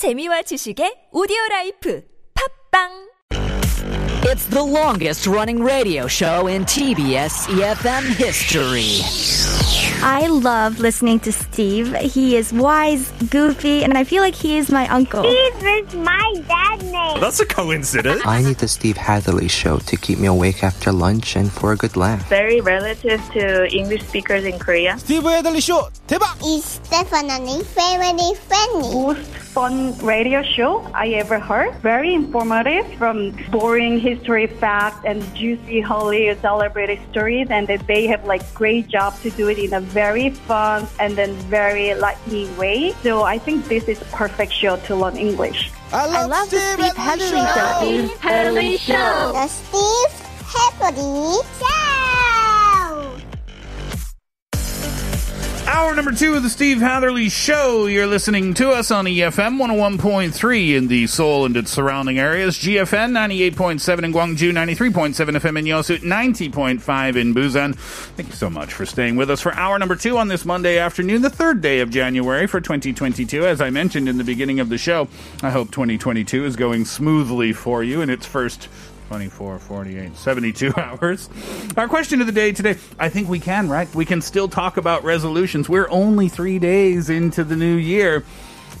재미와 지식의 오디오 라이프. 팝빵 It's the longest running radio show in TBS EFM history. I love listening to Steve. He is wise, goofy, and I feel like he is my uncle. Steve is my dad name. That's a coincidence. I need the Steve Hadley show to keep me awake after lunch and for a good laugh. Very relative to English speakers in Korea. Steve Hadley show. 대박! Is definitely very friendly. Most fun radio show I ever heard. Very informative from boring history facts and juicy Hollywood celebrity stories and that they have like great job to do it in a very fun and then very lightning way. So I think this is a perfect show to learn English. I love, I love the Steve Hatherly show. Hadley Show. The Steve Hatherly Show. Hour number two of the Steve Hatherly Show. You're listening to us on EFM 101.3 in the Seoul and its surrounding areas, GFN 98.7 in Gwangju, 93.7 FM in Yosu, 90.5 in Busan. Thank you so much for staying with us for hour number two on this Monday afternoon, the third day of January for 2022. As I mentioned in the beginning of the show, I hope 2022 is going smoothly for you in its first 24, 48, 72 hours. Our question of the day today I think we can, right? We can still talk about resolutions. We're only three days into the new year.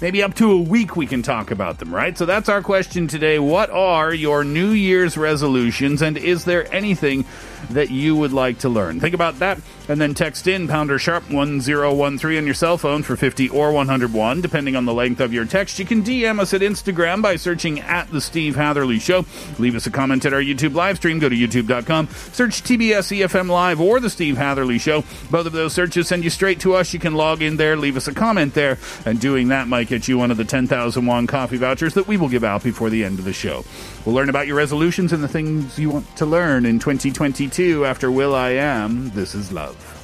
Maybe up to a week we can talk about them, right? So that's our question today. What are your New Year's resolutions and is there anything that you would like to learn? Think about that and then text in pounder sharp 1013 on your cell phone for 50 or 101, depending on the length of your text. You can DM us at Instagram by searching at The Steve Hatherly Show. Leave us a comment at our YouTube live stream. Go to youtube.com, search TBS EFM Live or The Steve Hatherly Show. Both of those searches send you straight to us. You can log in there, leave us a comment there, and doing that might get you one of the 10,000 won coffee vouchers that we will give out before the end of the show. We'll learn about your resolutions and the things you want to learn in 2022 after will.i.am. This is Love.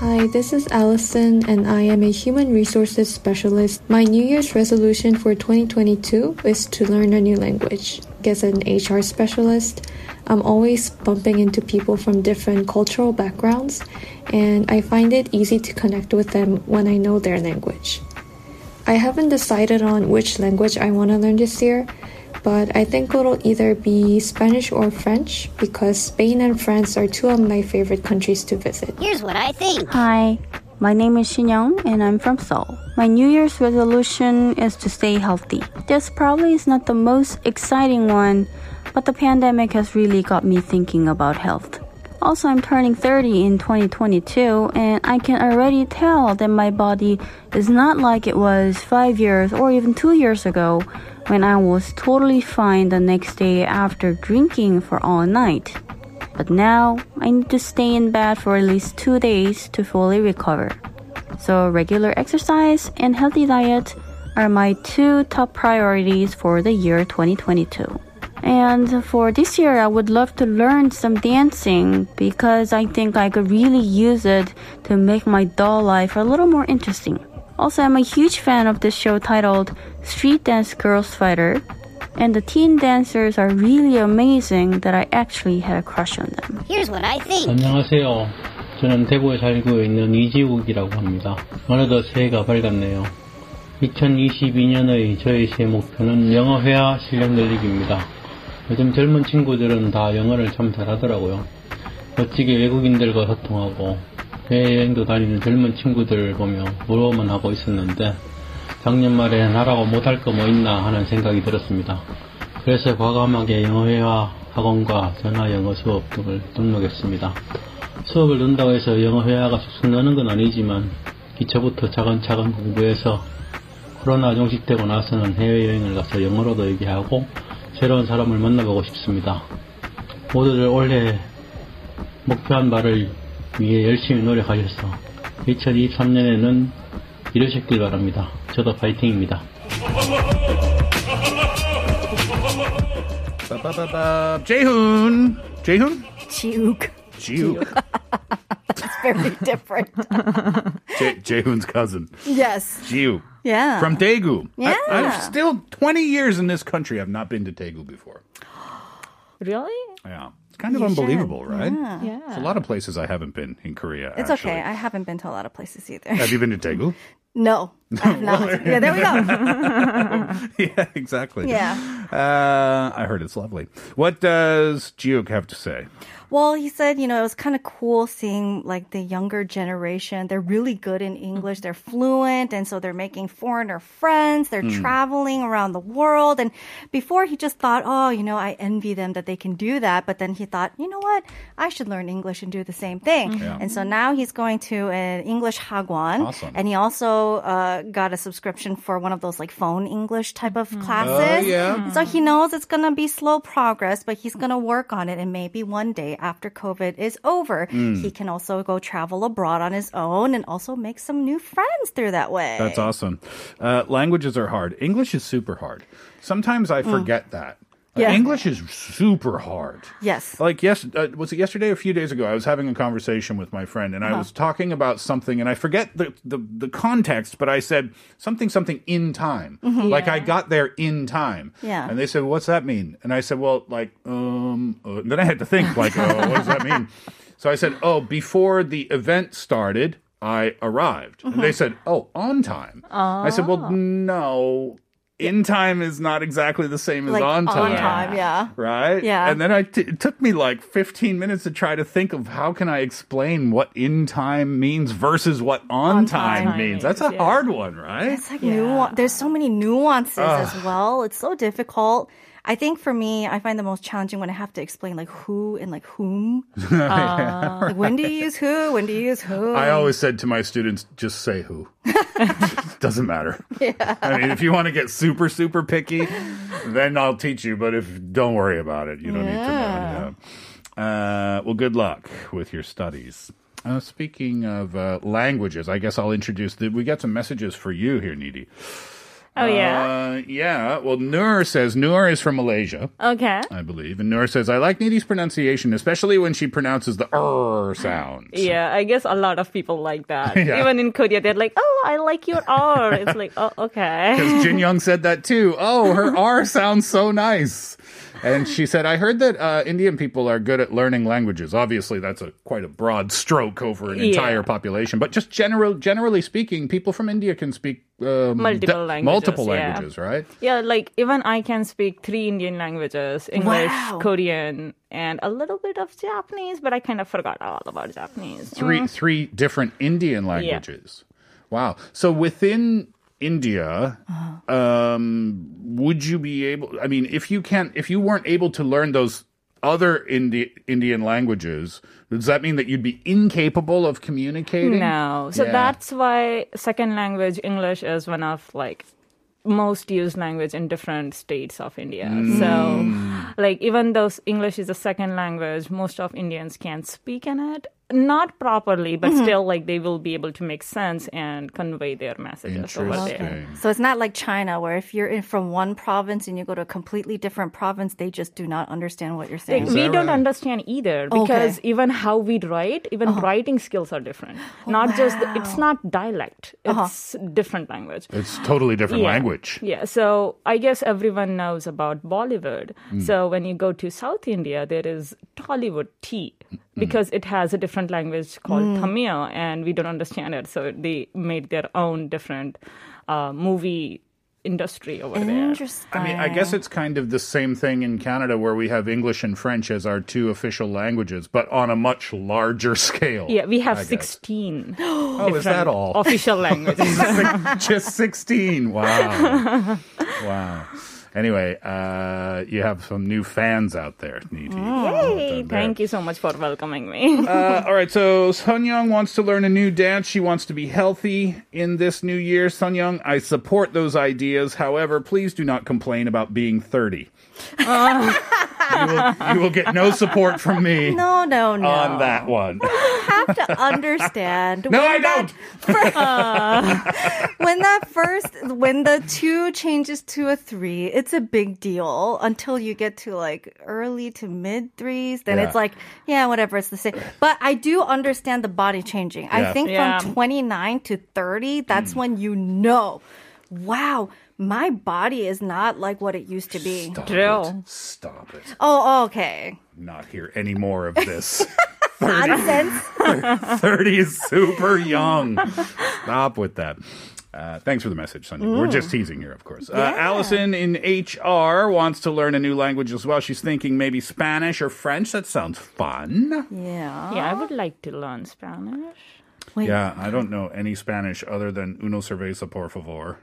Hi, this is Allison, and I am a human resources specialist. My New Year's resolution for 2022 is to learn a new language. As an HR specialist, I'm always bumping into people from different cultural backgrounds, and I find it easy to connect with them when I know their language. I haven't decided on which language I want to learn this year, but I think it'll either be Spanish or French because Spain and France are two of my favorite countries to visit. Here's what I think. Hi, my name is Shin Young and I'm from Seoul. My New Year's resolution is to stay healthy. This probably is not the most exciting one, but the pandemic has really got me thinking about health. Also, I'm turning 30 in 2022 and I can already tell that my body is not like it was 5 years or even 2 years ago when I was totally fine the next day after drinking for all night. But now I need to stay in bed for at least two days to fully recover. So regular exercise and healthy diet are my two top priorities for the year 2022. And for this year, I would love to learn some dancing because I think I could really use it to make my dull life a little more interesting. Also, I'm a huge fan of this show titled Street Dance Girls Fighter, and the teen dancers are really amazing that I actually had a crush on them. Here's what I think. 안녕하세요. 저는 대구에 살고 있는 이지욱이라고 합니다. 어느덧 새해가 밝았네요. 2022년의 저의 새 목표는 영어 회화 실력 늘리기입니다. 요즘 젊은 친구들은 다 영어를 참 잘하더라고요. 멋지게 외국인들과 소통하고 해외여행도 다니는 젊은 친구들 보며 부러워만 하고 있었는데 작년 말에 나라고 못할 거 뭐 있나 하는 생각이 들었습니다. 그래서 과감하게 영어회화 학원과 전화 영어 수업 등을 등록했습니다. 수업을 넣는다고 해서 영어 회화가 쑥쑥 느는 건 아니지만 기초부터 차근차근 공부해서 코로나 종식되고 나서는 해외여행을 가서 영어로도 얘기하고 새로운 사람을 만나보고 싶습니다. 모두들 올해 목표한 바를 위해 열심히 노력하셔서 2023년에는 이루셨길 바랍니다. 저도 파이팅입니다. Ba-ba-ba-ba. Jaehoon. Jaehoon? Chiuk. Jiuk. Very different. Jae- Jaehoon's cousin. yes. Jiu. Yeah. From Daegu. Yeah. I, have still 20 years in this country. I've not been to Daegu before. Really? Yeah. It's kind of You should. unbelievable, right? Yeah. Yeah. There's a lot of places I haven't been in Korea. It's actually. okay. I haven't been to a lot of places either. Have you been to Daegu? no. Not. yeah, there we go. yeah, exactly. Yeah. Uh, I heard it's lovely. What does Jiuk have to say? Well, he said, you know, it was kind of cool seeing like the younger generation. They're really good in English. They're fluent. And so they're making foreigner friends. They're Hmm. traveling around the world. And before he just thought, oh, you know, I envy them that they can do that. But then he thought, you know what? I should learn English and do the same thing. Yeah. And so now he's going to an English hagwon. Awesome. And he also uh, got a subscription for one of those like phone English type of classes. Oh, yeah. So he knows it's going to be slow progress, but he's going to work on it. And maybe one day after COVID is over, Mm. he can also go travel abroad on his own and also make some new friends through that way. That's awesome. Uh, languages are hard. English is super hard. Sometimes I forget that. Uh. Yeah. English is super hard. Yes. Like yes, uh, was it yesterday or a few days ago? I was having a conversation with my friend, and I Uh-huh. was talking about something, and I forget the, the the context, but I said something something in time. Like I got there in time. Mm-hmm. Yeah. And they said, "What's that mean?" And I said, "Well, like um." Uh, then I had to think, like, oh, what does that mean? So I said, "Oh, before the event started." I arrived. And Mm-hmm. they said, Oh, on time. I said, Well, no. In time is not exactly the same as like on time On time, yeah. right? Yeah. And then I t- it took me like 15 minutes to try to think of how can I explain what in time means versus what on, time, time means. That's a yeah. hard one, right? It's like nuance. There's so many nuances as well. It's so difficult. I think for me, I find the most challenging when I have to explain like who and like whom. Like, when do you use who? When do you use who? I always said to my students, just say who. Doesn't matter. Yeah. I mean, if you want to get super, super picky, then I'll teach you. But if don't worry about it, you don't need to know. Yeah. Uh, well, good luck with your studies. Uh, speaking of uh, languages, I guess I'll introduce. The, we got some messages for you here, Neeti. Oh yeah. Uh, yeah. Well, Noor says Noor is from Malaysia, Okay. I believe, and Noor says I like Neeti's pronunciation, especially when she pronounces the r sound. Yeah, I guess a lot of people like that. Yeah. Even in Korea, they're like, "Oh, I like your R." It's like, "Oh, okay." Because Jin Young said that too. Oh, her R sounds so nice. And she said, I heard that uh, Indian people are good at learning languages. Obviously, that's a quite a broad stroke over an Yeah. entire population. But just general, generally speaking, people from India can speak um, Multiple languages, multiple yeah. right? Yeah, like even I can speak three Indian languages: English, Wow. Korean, and a little bit of Japanese. But I kind of forgot all about Japanese. Three three different Indian languages. Wow. So within India, um, would you be able? I mean, if you can't, if you weren't able to learn those other Indi- Indian languages, does that mean that you'd be incapable of communicating? No. So Yeah. that's why second language English is one of like most used language in different states of India. So like even though English is a second language, most of Indians can't speak in it. Not properly, but mm-hmm. still like they will be able to make sense and convey their messages over there. So it's not like China, where if you're in from one province and you go to a completely different province, they just do not understand what you're saying. Like, we don't right? understand either because even how we write, even uh-huh. writing skills are different. Oh, not just it's not dialect; uh-huh. it's different language. It's totally different Yeah. language. Yeah, so I guess everyone knows about Bollywood. Hmm. So when you go to South India, there is Tollywood tea because it has a different language called Tamil, and we don't understand it. So they made their own different uh, movie industry over there. Interesting. I mean, I guess it's kind of the same thing in Canada where we have English and French as our two official languages, but on a much larger scale. Yeah, we have I 16 Oh, is that all? official languages. Just 16. Wow. wow. Anyway, uh, you have some new fans out there, Neeti. Yay! Thank you so much for welcoming me. Uh, all right, so Sun Young wants to learn a new dance. She wants to be healthy in this new year. Sun Young, I support those ideas. However, please do not complain about being 30. you, will, you will get no support from me no, no, no. on that one. You have to understand. No, when I don't. when that first, when the two changes to a three, it's a big deal until you get to like early to mid threes. Then Yeah. it's like, yeah, whatever, it's the same. But I do understand the body changing. Yeah. I think Yeah. from 29 to 30, that's hmm. when you know, wow, my body is not like what it used to be. Stop True. it. Stop it. Oh, okay. Not hear any more of this. Nonsense. 30 is super young. Stop with that. Uh, thanks for the message, Sonia. We're just teasing here, of course. Uh, Allison in HR wants to learn a new language as well. She's thinking maybe Spanish or French. That sounds fun. Yeah. Yeah, I would like to learn Spanish. Wait. Yeah, I don't know any Spanish other than uno cerveza, por favor,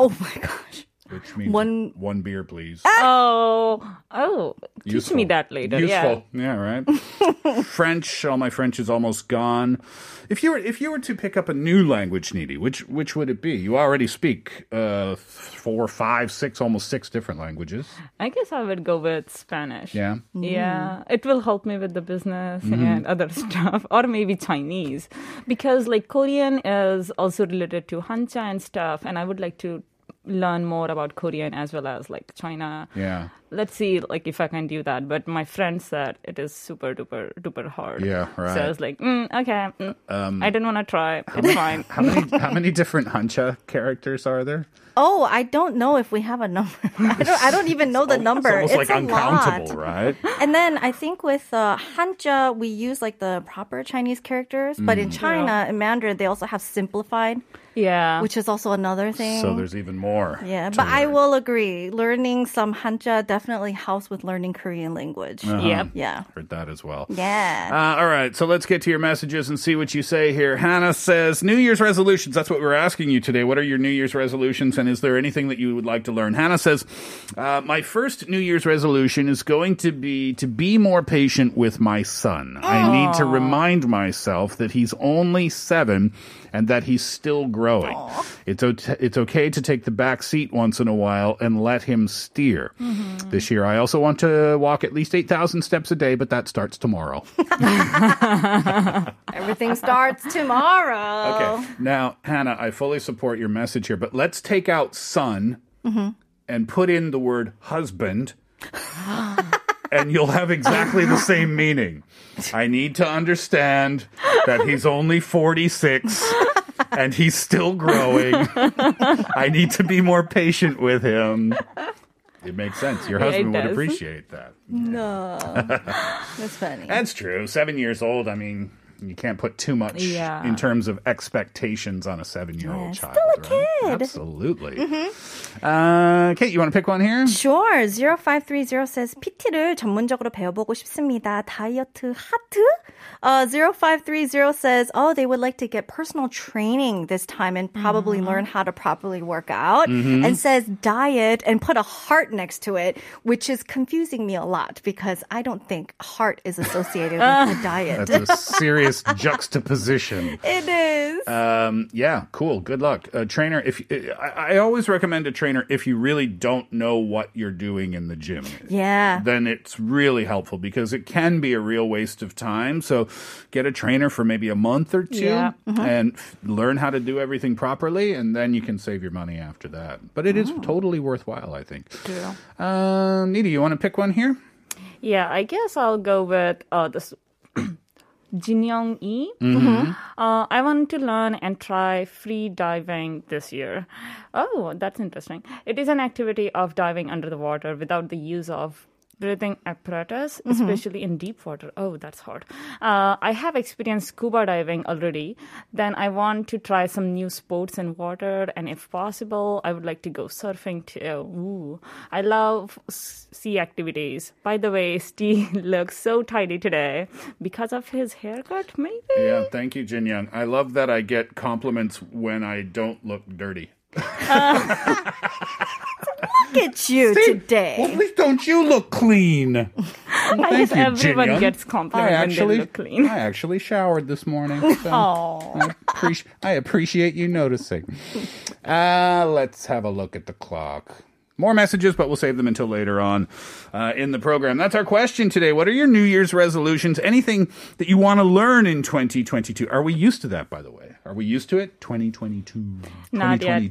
Oh my gosh. Which means One- one beer, please. Oh, oh, teach Useful. me that later. Useful. Yeah, right. French, all my French is almost gone. If you were if you were to pick up a new language, Neeti, which which would it be? You already speak uh, four, five, six, almost six different languages. I guess I would go with Spanish. Yeah. Yeah, it will help me with the business Mm-hmm. and other stuff, or maybe Chinese, because like Korean is also related to Hanja and stuff, and I would like to learn more about Korean as well as like China. Yeah. Let's see, like if I can do that. But my friend said it is super duper duper hard. Yeah, right. Um, So I was like, mm, okay, mm, I didn't want to try. It's fine. How many how many different Hanja characters are there? Oh, I don't know if we have a number. I don't. I don't even know the number. It's almost like a uncountable, lot. right? And then I think with uh, Hanja, we use like the proper Chinese characters, but Mm. in China, in Mandarin, they also have simplified, Yeah. which is also another thing. So there's even more. Yeah, to but I will agree. Learning some Hanja definitely helps with learning Korean language. Uh-huh. Yep. Yeah. Heard that as well. Yeah. Uh, all right, so let's get to your messages and see what you say here. Hannah says, New Year's resolutions. That's what we're asking you today. What are your New Year's resolutions, and is there anything that you would like to learn? Hannah says, uh, My first New Year's resolution is going to be to be more patient with my son. I need to remind myself that he's only seven and that he's still growing. It's, o- it's okay to take the back seat once in a while and let him steer. Mm-hmm. This year, I also want to walk at least 8,000 steps a day, but that starts tomorrow. Everything starts tomorrow. Okay. Now, Hannah, I fully support your message here, but let's take out son mm-hmm. and put in the word husband, and you'll have exactly the same meaning. I need to understand that he's only 46 and he's still growing. I need to be more patient with him. It makes sense. Your Yeah, husband would appreciate that. No. That's funny. That's true. Seven years old. I mean, you can't put too much Yeah. in terms of expectations on a seven-year-old Yeah, child. still a right? kid. Mm-hmm. Absolutely. Uh, Kate, you want to pick one here? Sure. 0530 says PT를 전문적으로 배워보고 싶습니다. 다이어트 하트? Uh, 0530 says, oh, they would like to get personal training this time and probably learn how to properly work out. And says diet and put a heart next to it, which is confusing me a lot because I don't think heart is associated with the diet. That's a serious juxtaposition. it is. Um, yeah, cool. Good luck, uh, trainer. If I, I always recommend a trainer if you really don't know what you're doing in the gym. yeah. then it's really helpful because it can be a real waste of time. So get a trainer for maybe a month or two Yeah. and f- learn how to do everything properly, and then you can save your money after that. But it is totally worthwhile, I think. True. Uh, Nita, you want to pick one here? Yeah, I guess I'll go with uh, this. Jin Young Yi. Mm-hmm. Uh, I want to learn and try free diving this year. Oh, that's interesting. It is an activity of diving under the water without the use of breathing apparatus, especially in deep water. Oh, that's hard. Uh, I have experienced scuba diving already. Then I want to try some new sports in water, and if possible, I would like to go surfing too. Ooh, I love sea activities. By the way, Steve looks so tidy today because of his haircut, maybe. Yeah, thank you, Jin Young. I love that I get compliments when I don't look dirty. Look at you today. Well, at least don't you look clean? Well, I thank guess you, everyone Jin Young. gets I compliment when they actually, look clean. I actually showered this morning. So Oh. I, appreci- I appreciate you noticing. Uh, let's have a look at the clock. More messages, but we'll save them until later on uh, in the program. That's our question today. What are your New Year's resolutions? Anything that you want to learn in 2022? Are we used to that, by the way? Are we used to it? 2022. Not yet.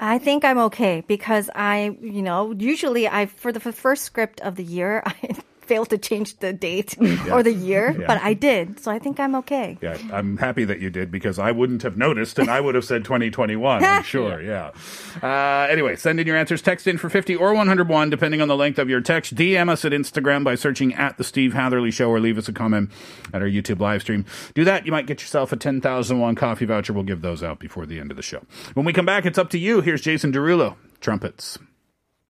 2022. I think I'm okay because I, you know, usually I for the first script of the year I failed to change the date or the year, Yeah. but I did, so I think I'm okay. Yeah, I'm happy that you did because I wouldn't have noticed and I would have said 2021, I'm sure. Yeah. Uh, anyway, send in your answers. Text in for 50 or 101, depending on the length of your text. DM us at Instagram by searching at The Steve Hatherly Show or leave us a comment at our YouTube live stream. Do that. You might get yourself a 10,000 won coffee voucher. We'll give those out before the end of the show. When we come back, it's up to you. Here's Jason Derulo, trumpets.